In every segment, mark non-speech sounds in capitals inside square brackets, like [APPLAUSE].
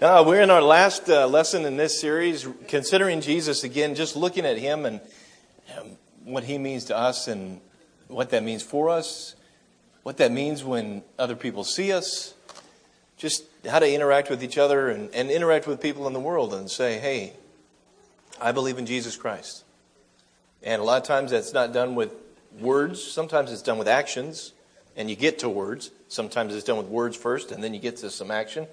Uh, we're in our last uh, lesson in this series, considering Jesus again, just looking at him and um, what he means to us and what that means for us, what that means when other people see us, just how to interact with each other and, and interact with people in the world and say, hey, I believe in Jesus Christ. And a lot of times that's not done with words, sometimes it's done with actions, and you get to words. Sometimes it's done with words first, and then you get to some action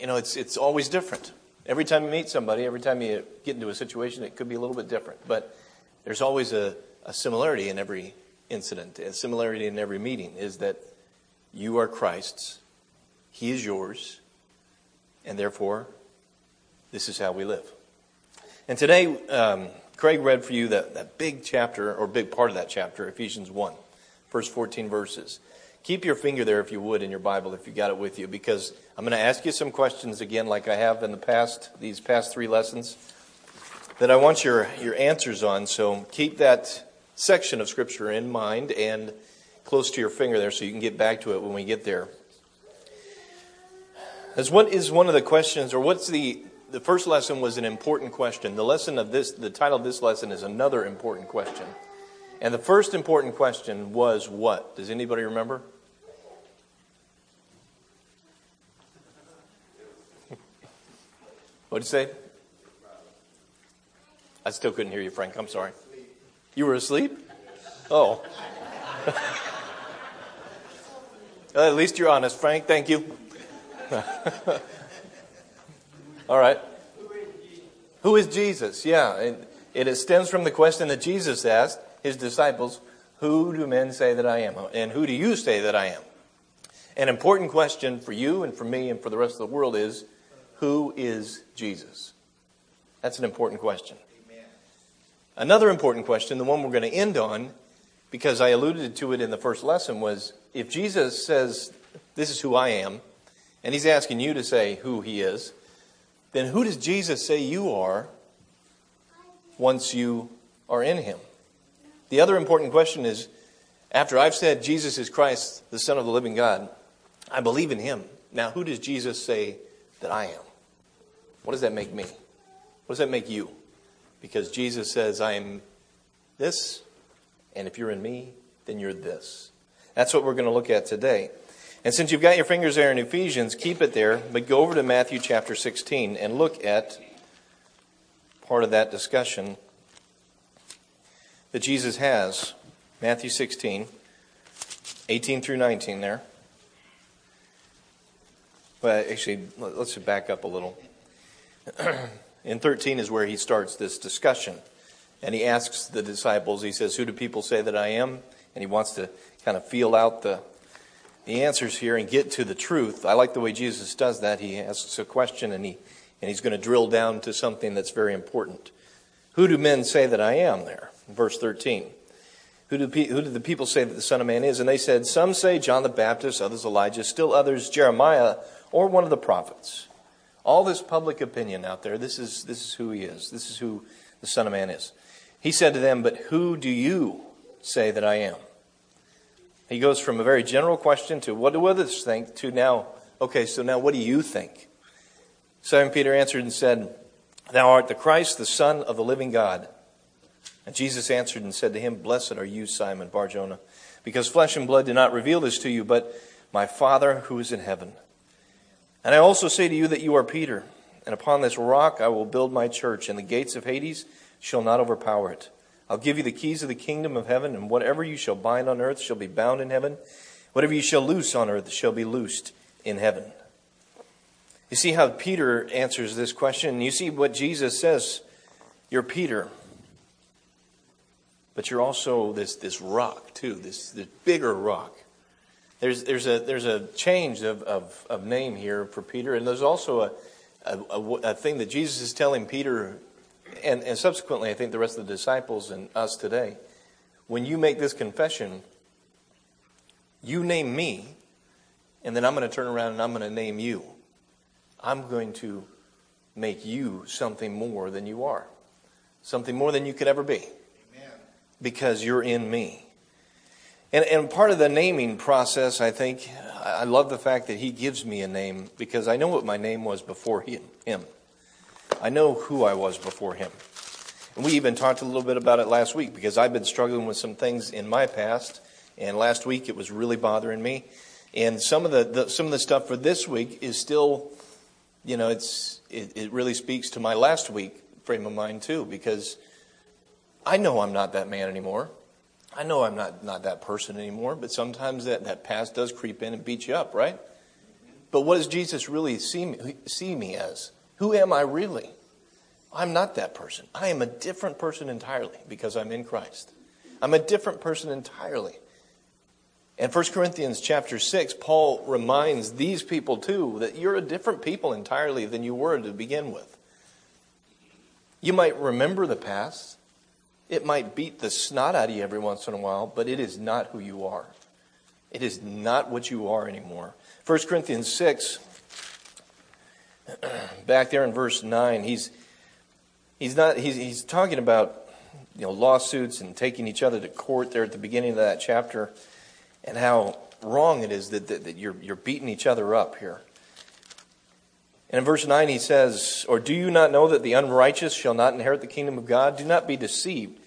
you know, it's, it's always different. Every time you meet somebody, every time you get into a situation, it could be a little bit different. But there's always a, a similarity in every incident. A similarity in every meeting is that you are Christ's, He is yours, and therefore, this is how we live. And today, um, Craig read for you that, that big chapter, or big part of that chapter, Ephesians 1, first 14 verses. Keep your finger there, if you would, in your Bible, if you got it with you, because I'm going to ask you some questions again, like I have in the past, these past three lessons, that I want your, your answers on. So keep that section of Scripture in mind and close to your finger there so you can get back to it when we get there. As what is one of the questions, or what's the, the first lesson was an important question. The lesson of this, the title of this lesson is another important question. And the first important question was what? Does anybody remember? [LAUGHS] What'd you say? I still couldn't hear you, Frank. I'm sorry. You were asleep? Oh. [LAUGHS] well, at least you're honest, Frank. Thank you. [LAUGHS] All right. Who is Jesus? Yeah. It, it stems from the question that Jesus asked his disciples, Who do men say that I am? And who do you say that I am? An important question for you and for me and for the rest of the world is Who is Jesus? That's an important question. Another important question, the one we're going to end on, because I alluded to it in the first lesson, was if Jesus says, This is who I am, and he's asking you to say who he is, then who does Jesus say you are once you are in him? The other important question is after I've said Jesus is Christ, the Son of the living God, I believe in him. Now, who does Jesus say that I am? What does that make me? What does that make you? Because Jesus says, I am this, and if you're in me, then you're this. That's what we're going to look at today. And since you've got your fingers there in Ephesians, keep it there, but go over to Matthew chapter 16 and look at part of that discussion that Jesus has. Matthew 16, 18 through 19 there. Well, actually, let's back up a little. [CLEARS THROAT] In 13 is where he starts this discussion. And he asks the disciples, he says, Who do people say that I am? And he wants to kind of feel out the, the answers here and get to the truth. I like the way Jesus does that. He asks a question and, he, and he's going to drill down to something that's very important. Who do men say that I am there? Verse 13. Who do, who do the people say that the Son of Man is? And they said, Some say John the Baptist, others Elijah, still others Jeremiah, or one of the prophets. All this public opinion out there, this is, this is who he is. This is who the Son of Man is. He said to them, But who do you say that I am? He goes from a very general question to what do others think to now, okay, so now what do you think? Simon Peter answered and said, Thou art the Christ, the Son of the living God. And Jesus answered and said to him, Blessed are you, Simon Barjona, because flesh and blood did not reveal this to you, but my Father who is in heaven. And I also say to you that you are Peter, and upon this rock I will build my church, and the gates of Hades shall not overpower it. I'll give you the keys of the kingdom of heaven, and whatever you shall bind on earth shall be bound in heaven. Whatever you shall loose on earth shall be loosed in heaven. You see how Peter answers this question? You see what Jesus says. You're Peter but you're also this, this rock, too, this, this bigger rock. There's, there's, a, there's a change of, of, of name here for Peter, and there's also a, a, a, a thing that Jesus is telling Peter, and, and subsequently, I think, the rest of the disciples and us today. When you make this confession, you name me, and then I'm going to turn around and I'm going to name you. I'm going to make you something more than you are, something more than you could ever be because you're in me. And, and part of the naming process, I think, I love the fact that he gives me a name because I know what my name was before him. I know who I was before him. And we even talked a little bit about it last week because I've been struggling with some things in my past. And last week it was really bothering me. And some of the, the some of the stuff for this week is still, you know, it's it, it really speaks to my last week frame of mind too because I know I'm not that man anymore. I know I'm not, not that person anymore, but sometimes that, that past does creep in and beat you up, right? But what does Jesus really see me, see me as? Who am I really? I'm not that person. I am a different person entirely because I'm in Christ. I'm a different person entirely. In 1 Corinthians chapter 6, Paul reminds these people too that you're a different people entirely than you were to begin with. You might remember the past, it might beat the snot out of you every once in a while, but it is not who you are. It is not what you are anymore. 1 Corinthians 6, [CLEARS THROAT] back there in verse 9, he's, he's, not, he's, he's talking about you know, lawsuits and taking each other to court there at the beginning of that chapter and how wrong it is that, that, that you're, you're beating each other up here. And in verse 9, he says, Or do you not know that the unrighteous shall not inherit the kingdom of God? Do not be deceived.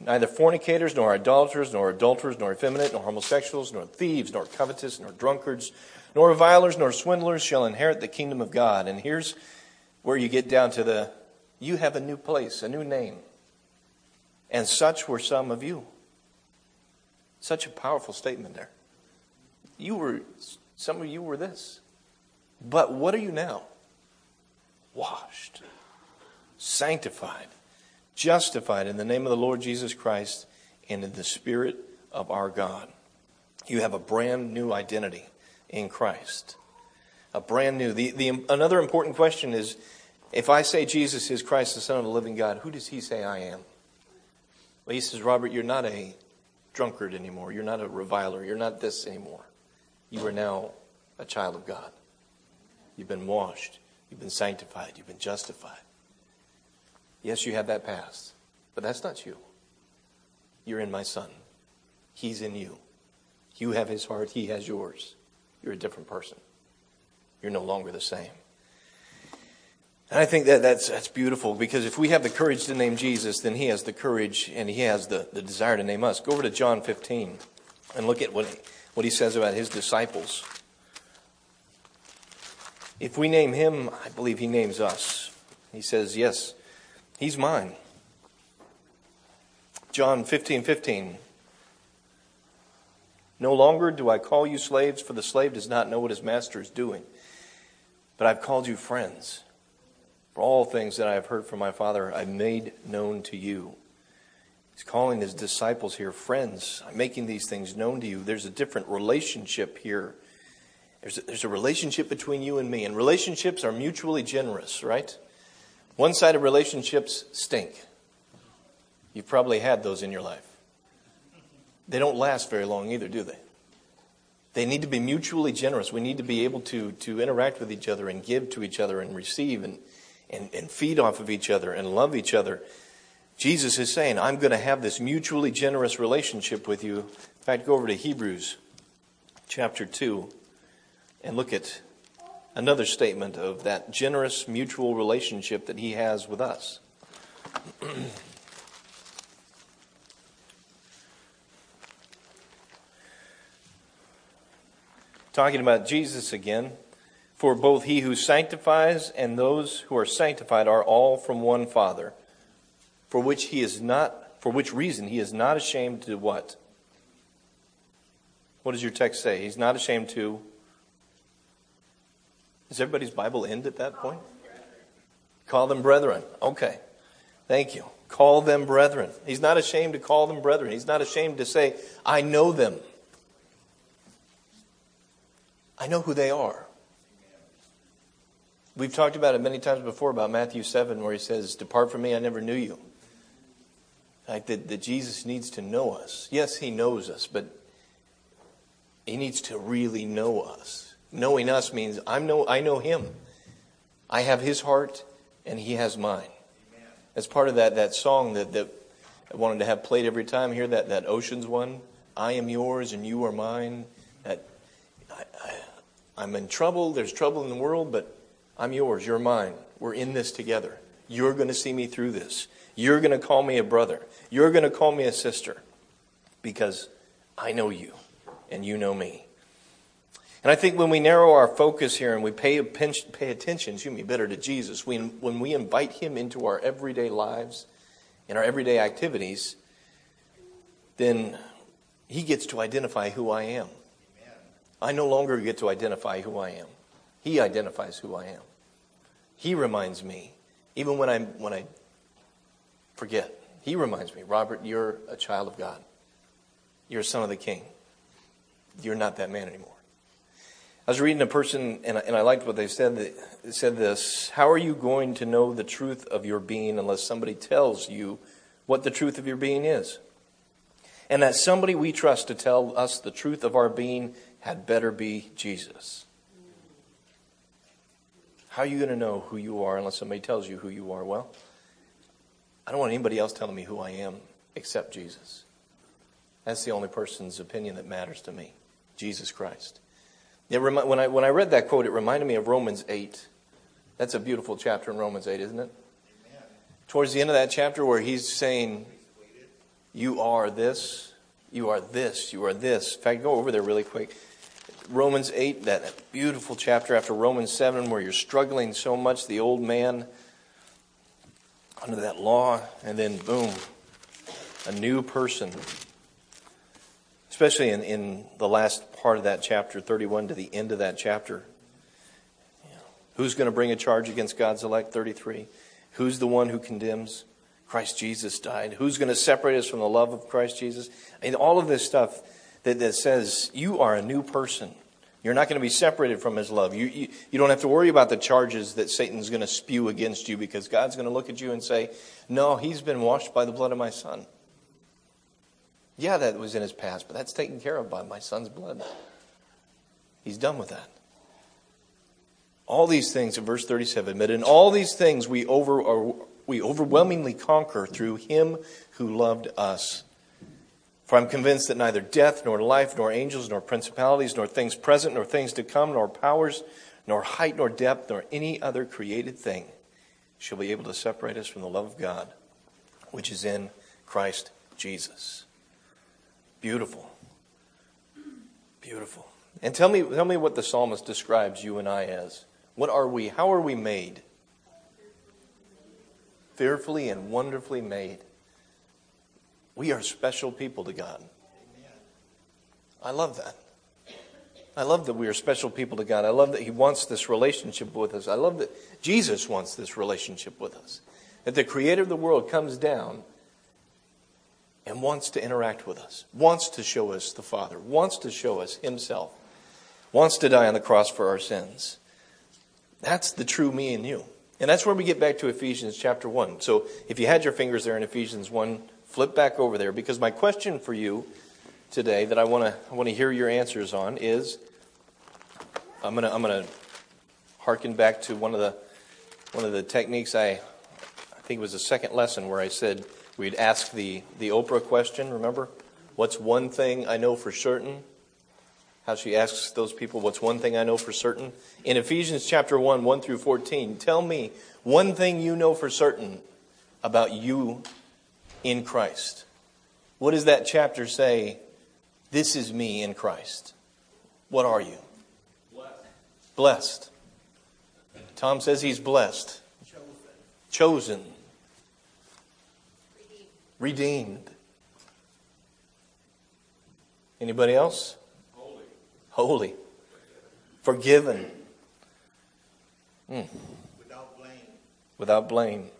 Neither fornicators, nor idolaters, nor adulterers, nor effeminate, nor homosexuals, nor thieves, nor covetous, nor drunkards, nor revilers, nor swindlers shall inherit the kingdom of God. And here's where you get down to the you have a new place, a new name. And such were some of you. Such a powerful statement there. You were, some of you were this. But what are you now? Washed, sanctified, justified in the name of the Lord Jesus Christ and in the Spirit of our God. You have a brand new identity in Christ. A brand new. The, the, another important question is if I say Jesus is Christ, the Son of the living God, who does he say I am? Well, he says, Robert, you're not a drunkard anymore. You're not a reviler. You're not this anymore. You are now a child of God. You've been washed. You've been sanctified. You've been justified. Yes, you have that past, but that's not you. You're in my son. He's in you. You have his heart. He has yours. You're a different person. You're no longer the same. And I think that that's, that's beautiful because if we have the courage to name Jesus, then he has the courage and he has the, the desire to name us. Go over to John 15 and look at what, what he says about his disciples. If we name him, I believe he names us. He says, Yes, he's mine. John 15 15. No longer do I call you slaves, for the slave does not know what his master is doing. But I've called you friends. For all things that I have heard from my Father, I've made known to you. He's calling his disciples here friends. I'm making these things known to you. There's a different relationship here there's a, there's a relationship between you and me, and relationships are mutually generous, right? One sided relationships stink. You've probably had those in your life. They don't last very long either, do they? They need to be mutually generous. We need to be able to, to interact with each other and give to each other and receive and, and, and feed off of each other and love each other. Jesus is saying, I'm going to have this mutually generous relationship with you. In fact, go over to Hebrews chapter 2 and look at another statement of that generous mutual relationship that he has with us. [CLEARS THROAT] Talking about Jesus again. For both he who sanctifies and those who are sanctified are all from one Father, for which he is not for which reason he is not ashamed to what? What does your text say? He's not ashamed to does everybody's Bible end at that point? Call them brethren. Okay. Thank you. Call them brethren. He's not ashamed to call them brethren. He's not ashamed to say, I know them. I know who they are. We've talked about it many times before about Matthew 7, where he says, Depart from me, I never knew you. Like that, that Jesus needs to know us. Yes, he knows us, but he needs to really know us. Knowing us means I'm know I know him. I have his heart and he has mine. That's part of that, that song that, that I wanted to have played every time here, that, that Oceans one. I am yours and you are mine. That I, I, I'm in trouble. There's trouble in the world, but I'm yours. You're mine. We're in this together. You're going to see me through this. You're going to call me a brother. You're going to call me a sister because I know you and you know me. And I think when we narrow our focus here and we pay, pay attention, excuse me, better to Jesus, when, when we invite him into our everyday lives and our everyday activities, then he gets to identify who I am. I no longer get to identify who I am. He identifies who I am. He reminds me, even when I when I forget, he reminds me, Robert, you're a child of God. You're a son of the king. You're not that man anymore. I was reading a person, and I, and I liked what they said. They said this How are you going to know the truth of your being unless somebody tells you what the truth of your being is? And that somebody we trust to tell us the truth of our being had better be Jesus. How are you going to know who you are unless somebody tells you who you are? Well, I don't want anybody else telling me who I am except Jesus. That's the only person's opinion that matters to me Jesus Christ. It remi- when, I, when I read that quote, it reminded me of Romans 8. That's a beautiful chapter in Romans 8, isn't it? Amen. Towards the end of that chapter, where he's saying, You are this, you are this, you are this. In fact, go over there really quick. Romans 8, that beautiful chapter after Romans 7, where you're struggling so much, the old man under that law, and then boom, a new person especially in, in the last part of that chapter, 31 to the end of that chapter. Who's going to bring a charge against God's elect? 33. Who's the one who condemns? Christ Jesus died. Who's going to separate us from the love of Christ Jesus? And all of this stuff that, that says you are a new person. You're not going to be separated from his love. You, you, you don't have to worry about the charges that Satan's going to spew against you because God's going to look at you and say, No, he's been washed by the blood of my son. Yeah, that was in his past, but that's taken care of by my son's blood. He's done with that. All these things in verse 37, but in all these things we over or we overwhelmingly conquer through him who loved us. For I'm convinced that neither death, nor life, nor angels, nor principalities, nor things present, nor things to come, nor powers, nor height, nor depth, nor any other created thing shall be able to separate us from the love of God, which is in Christ Jesus. Beautiful. Beautiful. And tell me, tell me what the psalmist describes you and I as. What are we? How are we made? Fearfully and wonderfully made. We are special people to God. I love that. I love that we are special people to God. I love that He wants this relationship with us. I love that Jesus wants this relationship with us. That the Creator of the world comes down and wants to interact with us, wants to show us the Father, wants to show us Himself, wants to die on the cross for our sins. That's the true me and you. And that's where we get back to Ephesians chapter 1. So if you had your fingers there in Ephesians 1, flip back over there because my question for you today that I want to I want to hear your answers on is I'm going to I'm going to harken back to one of the one of the techniques I I think it was the second lesson where I said We'd ask the, the Oprah question, remember? What's one thing I know for certain? How she asks those people, What's one thing I know for certain? In Ephesians chapter 1, 1 through 14, tell me one thing you know for certain about you in Christ. What does that chapter say? This is me in Christ. What are you? Blessed. blessed. Tom says he's blessed. Chosen. Chosen redeemed. Anybody else? Holy. Holy. Forgiven. Mm. Without blame. Without blame.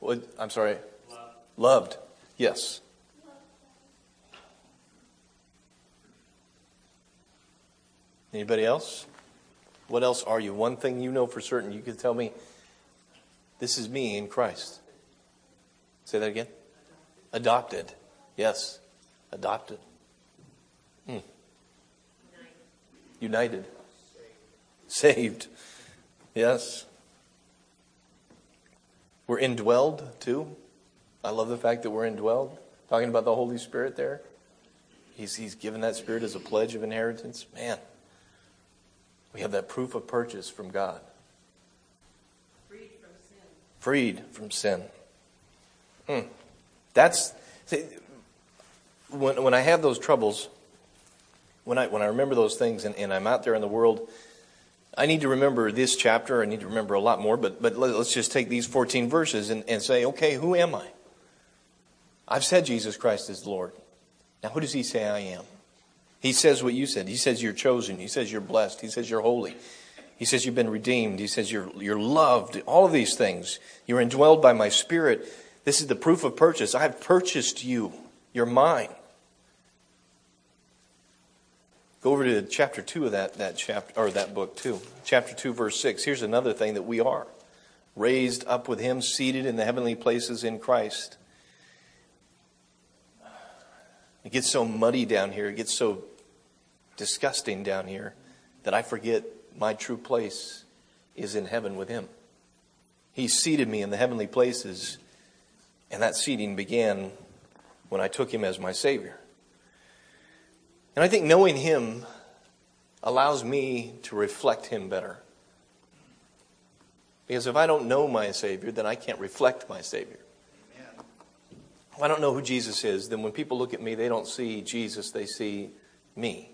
What, I'm sorry. Loved. Loved. Yes. Anybody else? What else are you? One thing you know for certain. You could tell me this is me in Christ. Say that again. Adopted. Yes. Adopted. Hmm. United. Saved. Yes. We're indwelled too. I love the fact that we're indwelled. Talking about the Holy Spirit there. He's, he's given that Spirit as a pledge of inheritance. Man, we have that proof of purchase from God. Freed from sin. Hmm. That's see, when when I have those troubles, when I when I remember those things and, and I'm out there in the world, I need to remember this chapter. I need to remember a lot more, but but let's just take these 14 verses and, and say, okay, who am I? I've said Jesus Christ is Lord. Now, who does he say I am? He says what you said. He says you're chosen. He says you're blessed. He says you're holy. He says you've been redeemed. He says you're, you're loved. All of these things. You're indwelled by my spirit. This is the proof of purchase. I have purchased you. You're mine. Go over to chapter 2 of that, that chapter or that book too. Chapter 2 verse 6. Here's another thing that we are. Raised up with him, seated in the heavenly places in Christ. It gets so muddy down here, it gets so disgusting down here that I forget my true place is in heaven with him. He seated me in the heavenly places, and that seating began when I took him as my Savior. And I think knowing him allows me to reflect him better. Because if I don't know my Savior, then I can't reflect my Savior. If I don't know who Jesus is, then when people look at me, they don't see Jesus, they see me.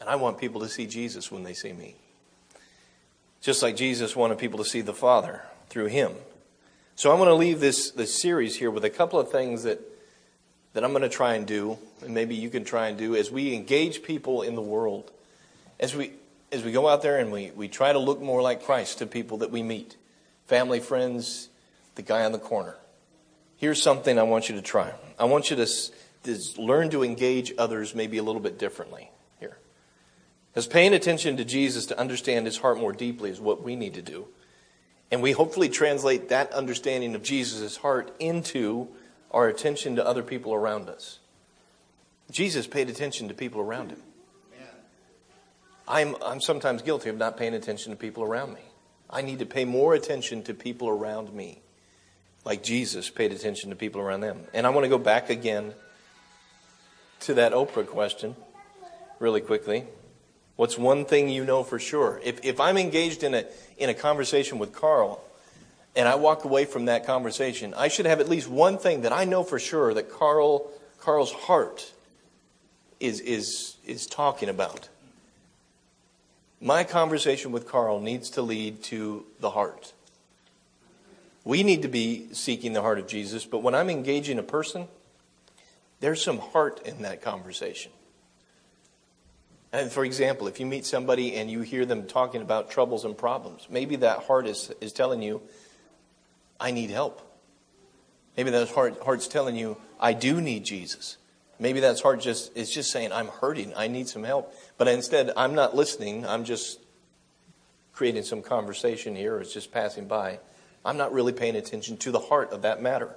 And I want people to see Jesus when they see me. Just like Jesus wanted people to see the Father through him. So I'm going to leave this, this series here with a couple of things that, that I'm going to try and do, and maybe you can try and do, as we engage people in the world. As we, as we go out there and we, we try to look more like Christ to people that we meet family, friends, the guy on the corner. Here's something I want you to try. I want you to, to learn to engage others maybe a little bit differently Because paying attention to Jesus to understand his heart more deeply is what we need to do. And we hopefully translate that understanding of Jesus' heart into our attention to other people around us. Jesus paid attention to people around him. I'm, I'm sometimes guilty of not paying attention to people around me. I need to pay more attention to people around me like Jesus paid attention to people around them. And I want to go back again to that Oprah question really quickly. What's one thing you know for sure? If, if I'm engaged in a, in a conversation with Carl and I walk away from that conversation, I should have at least one thing that I know for sure that Carl, Carl's heart is, is, is talking about. My conversation with Carl needs to lead to the heart. We need to be seeking the heart of Jesus, but when I'm engaging a person, there's some heart in that conversation. And for example, if you meet somebody and you hear them talking about troubles and problems, maybe that heart is, is telling you, I need help. Maybe that heart, heart's telling you, I do need Jesus. Maybe that heart just is just saying, I'm hurting, I need some help. But instead, I'm not listening, I'm just creating some conversation here, or it's just passing by. I'm not really paying attention to the heart of that matter.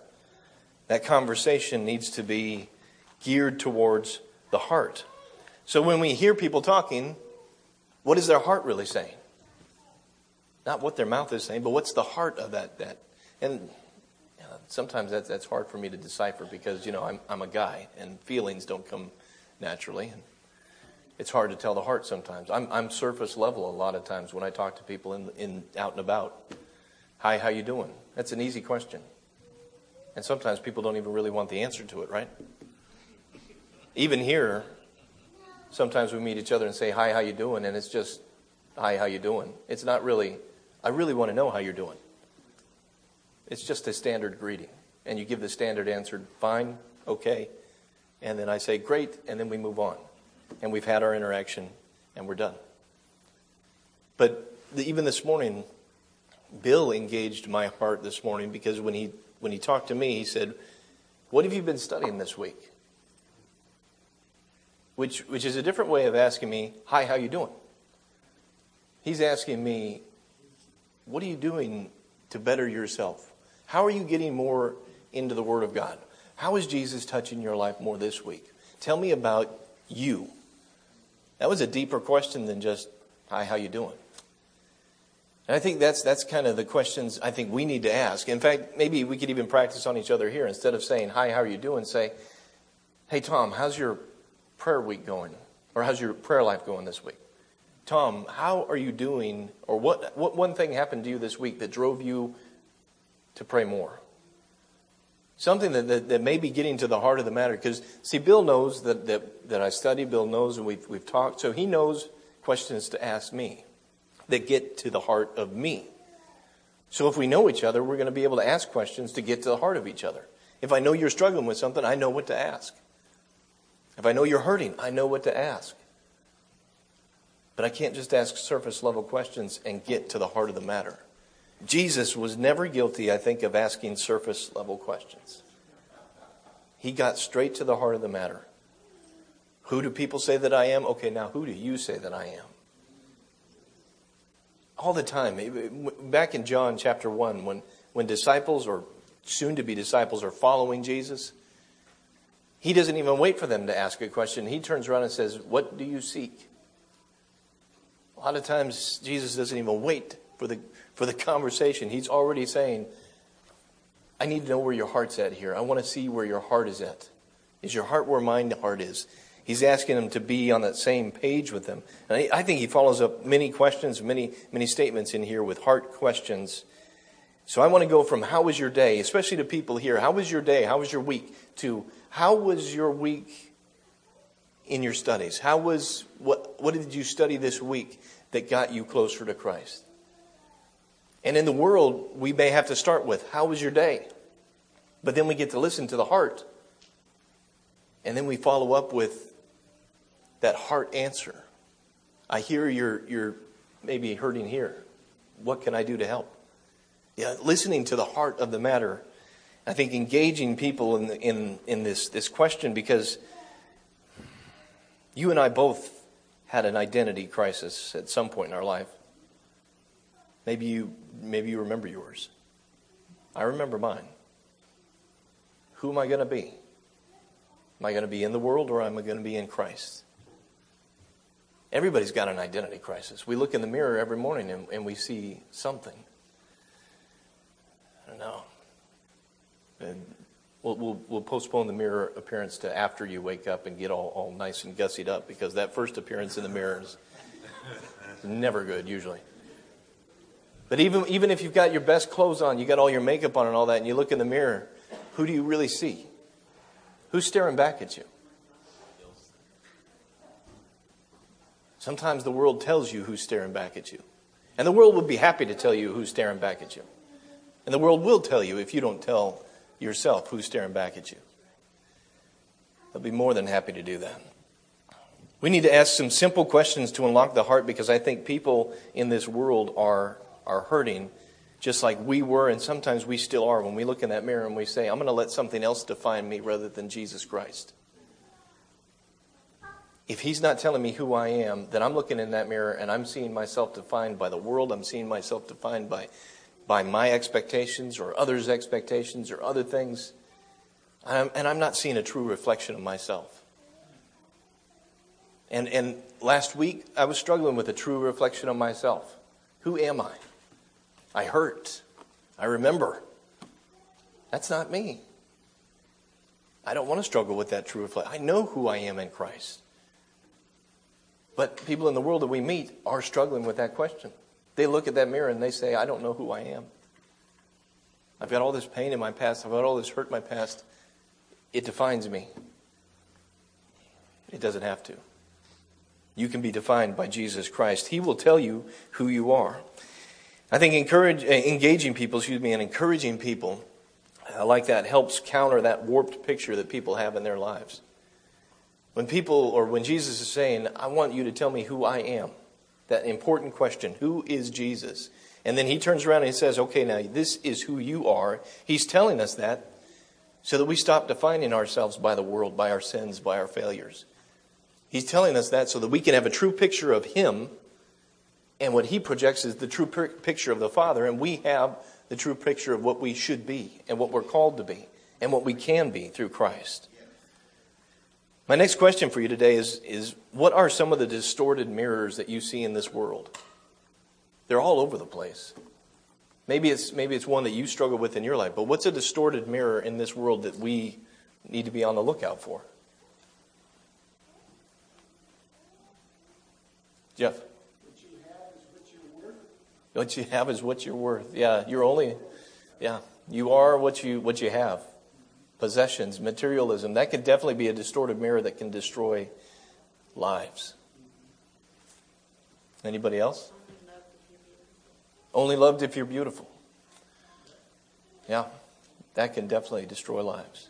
That conversation needs to be geared towards the heart. So when we hear people talking, what is their heart really saying? Not what their mouth is saying, but what's the heart of that? that? And you know, sometimes that's, that's hard for me to decipher because, you know, I'm, I'm a guy and feelings don't come naturally. And it's hard to tell the heart sometimes. I'm, I'm surface level a lot of times when I talk to people in, in out and about. Hi, how you doing? That's an easy question. And sometimes people don't even really want the answer to it, right? Even here, sometimes we meet each other and say, "Hi, how you doing?" and it's just, "Hi, how you doing?" It's not really, "I really want to know how you're doing." It's just a standard greeting. And you give the standard answer, "Fine, okay." And then I say, "Great," and then we move on. And we've had our interaction and we're done. But the, even this morning, Bill engaged my heart this morning because when he when he talked to me, he said, "What have you been studying this week?" Which which is a different way of asking me, "Hi, how you doing?" He's asking me, "What are you doing to better yourself? How are you getting more into the Word of God? How is Jesus touching your life more this week? Tell me about you." That was a deeper question than just, "Hi, how you doing?" And I think that's, that's kind of the questions I think we need to ask. In fact, maybe we could even practice on each other here. Instead of saying, Hi, how are you doing? Say, Hey, Tom, how's your prayer week going? Or how's your prayer life going this week? Tom, how are you doing? Or what, what one thing happened to you this week that drove you to pray more? Something that, that, that may be getting to the heart of the matter. Because, see, Bill knows that, that, that I study, Bill knows, and we've, we've talked, so he knows questions to ask me that get to the heart of me. So if we know each other, we're going to be able to ask questions to get to the heart of each other. If I know you're struggling with something, I know what to ask. If I know you're hurting, I know what to ask. But I can't just ask surface level questions and get to the heart of the matter. Jesus was never guilty, I think, of asking surface level questions. He got straight to the heart of the matter. Who do people say that I am? Okay, now who do you say that I am? all the time. Back in John chapter 1, when, when disciples or soon to be disciples are following Jesus, he doesn't even wait for them to ask a question. He turns around and says, What do you seek? A lot of times, Jesus doesn't even wait for the, for the conversation. He's already saying, I need to know where your heart's at here. I want to see where your heart is at. Is your heart where my heart is? He's asking them to be on that same page with them. And I think he follows up many questions, many, many statements in here with heart questions. So I want to go from how was your day, especially to people here, how was your day, how was your week, to how was your week in your studies? How was, what, what did you study this week that got you closer to Christ? And in the world, we may have to start with, how was your day? But then we get to listen to the heart. And then we follow up with, that heart answer. I hear you're, you're maybe hurting here. What can I do to help? Yeah, listening to the heart of the matter. I think engaging people in, in, in this, this question because you and I both had an identity crisis at some point in our life. Maybe you, maybe you remember yours. I remember mine. Who am I going to be? Am I going to be in the world or am I going to be in Christ? Everybody's got an identity crisis. We look in the mirror every morning and, and we see something. I don't know. And we'll, we'll, we'll, postpone the mirror appearance to after you wake up and get all, all nice and gussied up because that first appearance in the mirror is never good, usually. But even, even if you've got your best clothes on, you got all your makeup on and all that, and you look in the mirror, who do you really see? Who's staring back at you? Sometimes the world tells you who's staring back at you. And the world would be happy to tell you who's staring back at you. And the world will tell you if you don't tell yourself who's staring back at you. They'll be more than happy to do that. We need to ask some simple questions to unlock the heart because I think people in this world are, are hurting just like we were, and sometimes we still are when we look in that mirror and we say, I'm going to let something else define me rather than Jesus Christ if he's not telling me who I am, then I'm looking in that mirror and I'm seeing myself defined by the world. I'm seeing myself defined by, by my expectations or others' expectations or other things. And I'm not seeing a true reflection of myself. And, and last week, I was struggling with a true reflection of myself. Who am I? I hurt. I remember. That's not me. I don't want to struggle with that true reflection. I know who I am in Christ. But people in the world that we meet are struggling with that question. They look at that mirror and they say, I don't know who I am. I've got all this pain in my past. I've got all this hurt in my past. It defines me. It doesn't have to. You can be defined by Jesus Christ. He will tell you who you are. I think encourage, uh, engaging people, excuse me, and encouraging people uh, like that helps counter that warped picture that people have in their lives. When people, or when Jesus is saying, I want you to tell me who I am, that important question, who is Jesus? And then he turns around and he says, okay, now this is who you are. He's telling us that so that we stop defining ourselves by the world, by our sins, by our failures. He's telling us that so that we can have a true picture of him and what he projects is the true picture of the Father, and we have the true picture of what we should be and what we're called to be and what we can be through Christ. My next question for you today is, is what are some of the distorted mirrors that you see in this world? They're all over the place. Maybe it's, maybe it's one that you struggle with in your life, but what's a distorted mirror in this world that we need to be on the lookout for? Jeff? What you have is what you're worth. What you have is what you're worth. Yeah, you're only, yeah, you are what you, what you have. Possessions, materialism, that could definitely be a distorted mirror that can destroy lives. Anybody else? Only loved if you're beautiful. Yeah, that can definitely destroy lives.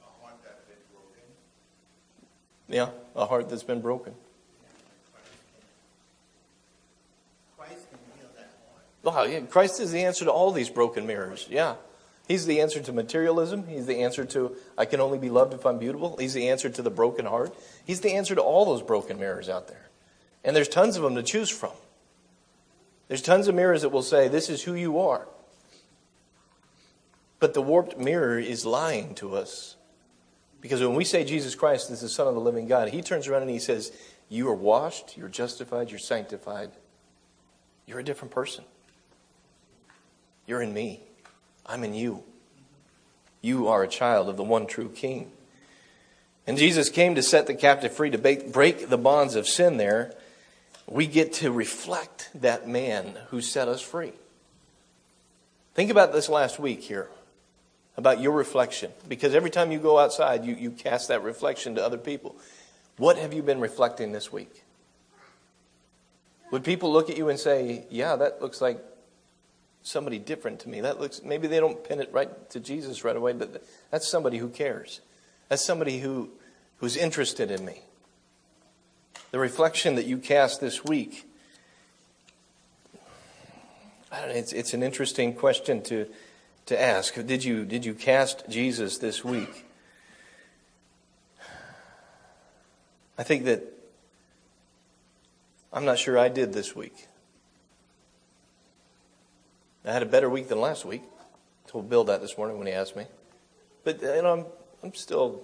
A heart that's been broken? Yeah, a heart that's been broken. Oh, yeah, Christ is the answer to all these broken mirrors. Yeah. He's the answer to materialism. He's the answer to, I can only be loved if I'm beautiful. He's the answer to the broken heart. He's the answer to all those broken mirrors out there. And there's tons of them to choose from. There's tons of mirrors that will say, This is who you are. But the warped mirror is lying to us. Because when we say Jesus Christ is the Son of the living God, he turns around and he says, You are washed, you're justified, you're sanctified. You're a different person. You're in me. I'm in you. You are a child of the one true King. And Jesus came to set the captive free, to break the bonds of sin there. We get to reflect that man who set us free. Think about this last week here, about your reflection. Because every time you go outside, you, you cast that reflection to other people. What have you been reflecting this week? Would people look at you and say, Yeah, that looks like somebody different to me. That looks maybe they don't pin it right to Jesus right away, but that's somebody who cares. That's somebody who who's interested in me. The reflection that you cast this week. I don't know, it's it's an interesting question to to ask. Did you did you cast Jesus this week? I think that I'm not sure I did this week. I had a better week than last week. I told Bill that this morning when he asked me. But uh, you know, I'm I'm still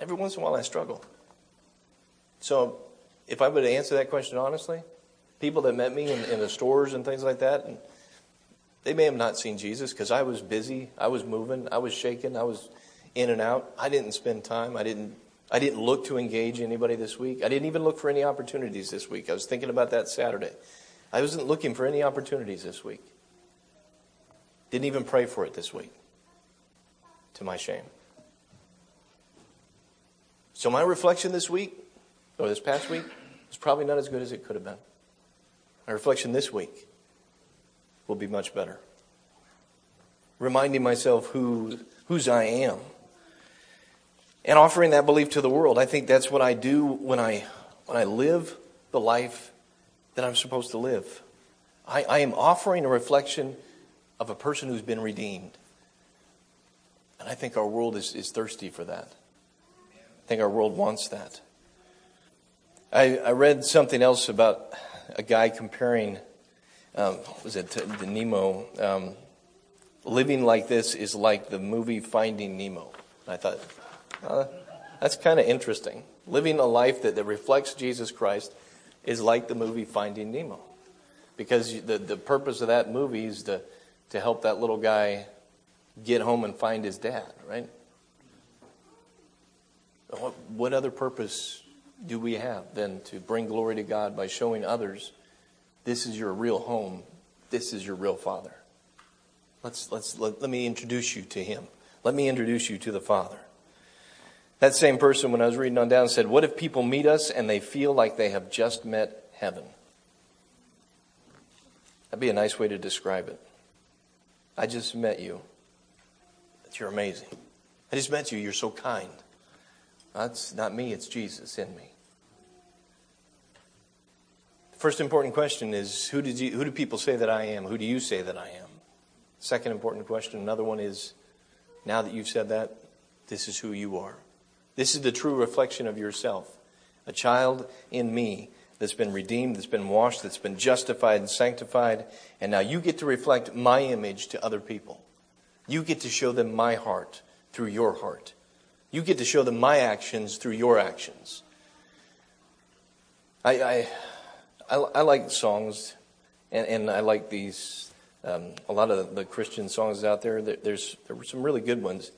every once in a while I struggle. So if I were to answer that question honestly, people that met me in, in the stores and things like that, and they may have not seen Jesus because I was busy, I was moving, I was shaking, I was in and out. I didn't spend time. I didn't I didn't look to engage anybody this week. I didn't even look for any opportunities this week. I was thinking about that Saturday. I wasn't looking for any opportunities this week. Didn't even pray for it this week, to my shame. So, my reflection this week, or this past week, was probably not as good as it could have been. My reflection this week will be much better. Reminding myself who, whose I am. And offering that belief to the world. I think that's what I do when I, when I live the life that I'm supposed to live. I, I am offering a reflection of a person who's been redeemed. And I think our world is, is thirsty for that. I think our world wants that. I, I read something else about a guy comparing, um, was it the Nemo? Um, living like this is like the movie Finding Nemo. And I thought, uh, that's kind of interesting. Living a life that, that reflects Jesus Christ is like the movie Finding Nemo. Because the, the purpose of that movie is to to help that little guy get home and find his dad, right? What, what other purpose do we have than to bring glory to God by showing others this is your real home, this is your real father? Let's, let's, let, let me introduce you to him. Let me introduce you to the Father. That same person, when I was reading on down, said, What if people meet us and they feel like they have just met heaven? That'd be a nice way to describe it. I just met you. You're amazing. I just met you. You're so kind. That's not me, it's Jesus in me. The first important question is who, did you, who do people say that I am? Who do you say that I am? Second important question, another one is now that you've said that, this is who you are. This is the true reflection of yourself. A child in me that's been redeemed, that's been washed, that's been justified and sanctified. And now you get to reflect my image to other people. You get to show them my heart through your heart. You get to show them my actions through your actions. I, I, I, I like songs, And, and I like these, um, a lot of the Christian songs out there. there. There's, there were some really good ones.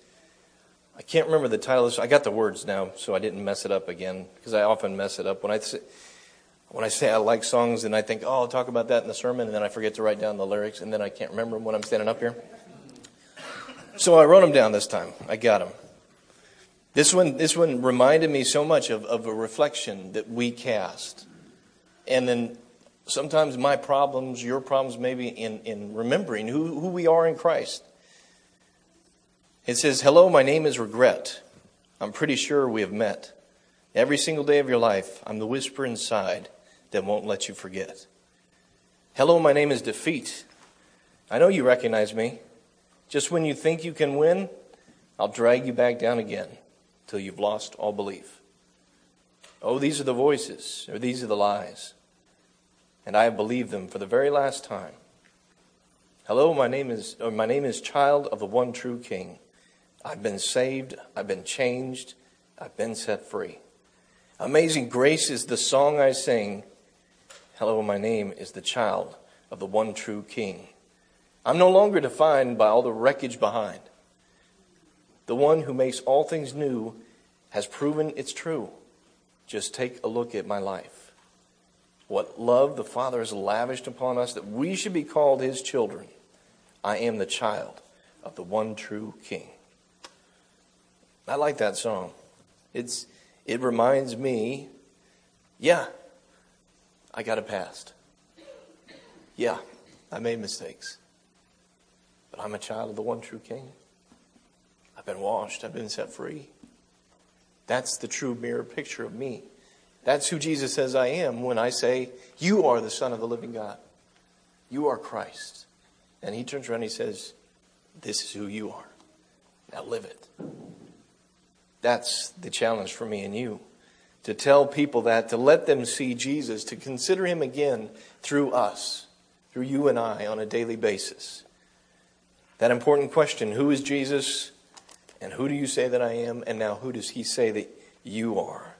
I can't remember the title. I got the words now, so I didn't mess it up again, because I often mess it up. When I, say, when I say I like songs and I think, oh, I'll talk about that in the sermon, and then I forget to write down the lyrics, and then I can't remember them when I'm standing up here. So I wrote them down this time. I got them. This one, this one reminded me so much of, of a reflection that we cast. And then sometimes my problems, your problems, maybe in, in remembering who, who we are in Christ. It says, Hello, my name is Regret. I'm pretty sure we have met. Every single day of your life, I'm the whisper inside that won't let you forget. Hello, my name is Defeat. I know you recognize me. Just when you think you can win, I'll drag you back down again till you've lost all belief. Oh, these are the voices, or these are the lies. And I have believed them for the very last time. Hello, my name is or my name is child of the one true king. I've been saved, I've been changed, I've been set free. Amazing grace is the song I sing. Hello, my name is the child of the one true king. I'm no longer defined by all the wreckage behind. The one who makes all things new has proven it's true. Just take a look at my life. What love the Father has lavished upon us that we should be called his children. I am the child of the one true King. I like that song. It's, it reminds me, yeah, I got a past. Yeah, I made mistakes. But I'm a child of the one true King. I've been washed, I've been set free. That's the true mirror picture of me. That's who Jesus says I am when I say, You are the Son of the living God. You are Christ. And he turns around and he says, This is who you are. Now live it. That's the challenge for me and you. To tell people that, to let them see Jesus, to consider him again through us, through you and I on a daily basis. That important question who is Jesus? And who do you say that I am? And now who does he say that you are?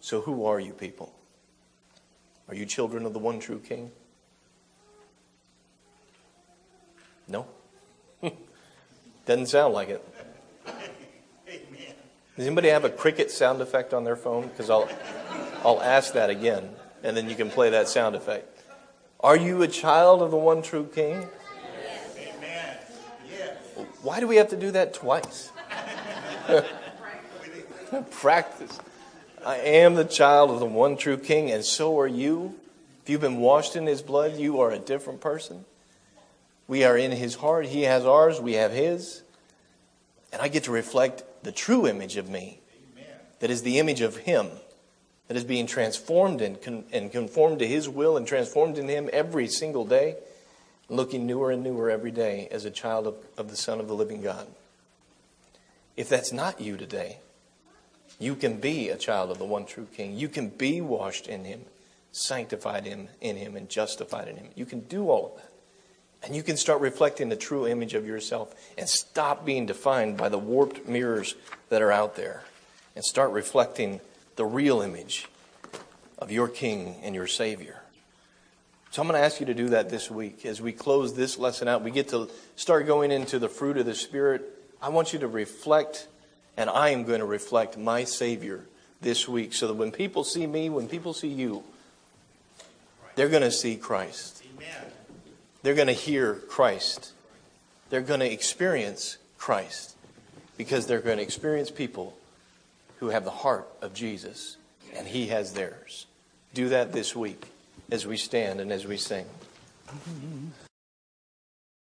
So who are you people? Are you children of the one true King? No? [LAUGHS] Doesn't sound like it. Does anybody have a cricket sound effect on their phone? Because I'll, I'll ask that again, and then you can play that sound effect. Are you a child of the one true King? Amen. Why do we have to do that twice? [LAUGHS] Practice. I am the child of the one true King, and so are you. If you've been washed in his blood, you are a different person. We are in his heart. He has ours. We have his. And I get to reflect the true image of me that is the image of him that is being transformed and, con- and conformed to his will and transformed in him every single day looking newer and newer every day as a child of, of the Son of the living God. If that's not you today, you can be a child of the one true King. You can be washed in Him, sanctified in, in Him, and justified in Him. You can do all of that. And you can start reflecting the true image of yourself and stop being defined by the warped mirrors that are out there and start reflecting the real image of your King and your Savior. So I'm going to ask you to do that this week. As we close this lesson out, we get to start going into the fruit of the Spirit. I want you to reflect, and I am going to reflect my Savior this week so that when people see me, when people see you, they're going to see Christ. They're going to hear Christ. They're going to experience Christ because they're going to experience people who have the heart of Jesus and He has theirs. Do that this week as we stand and as we sing.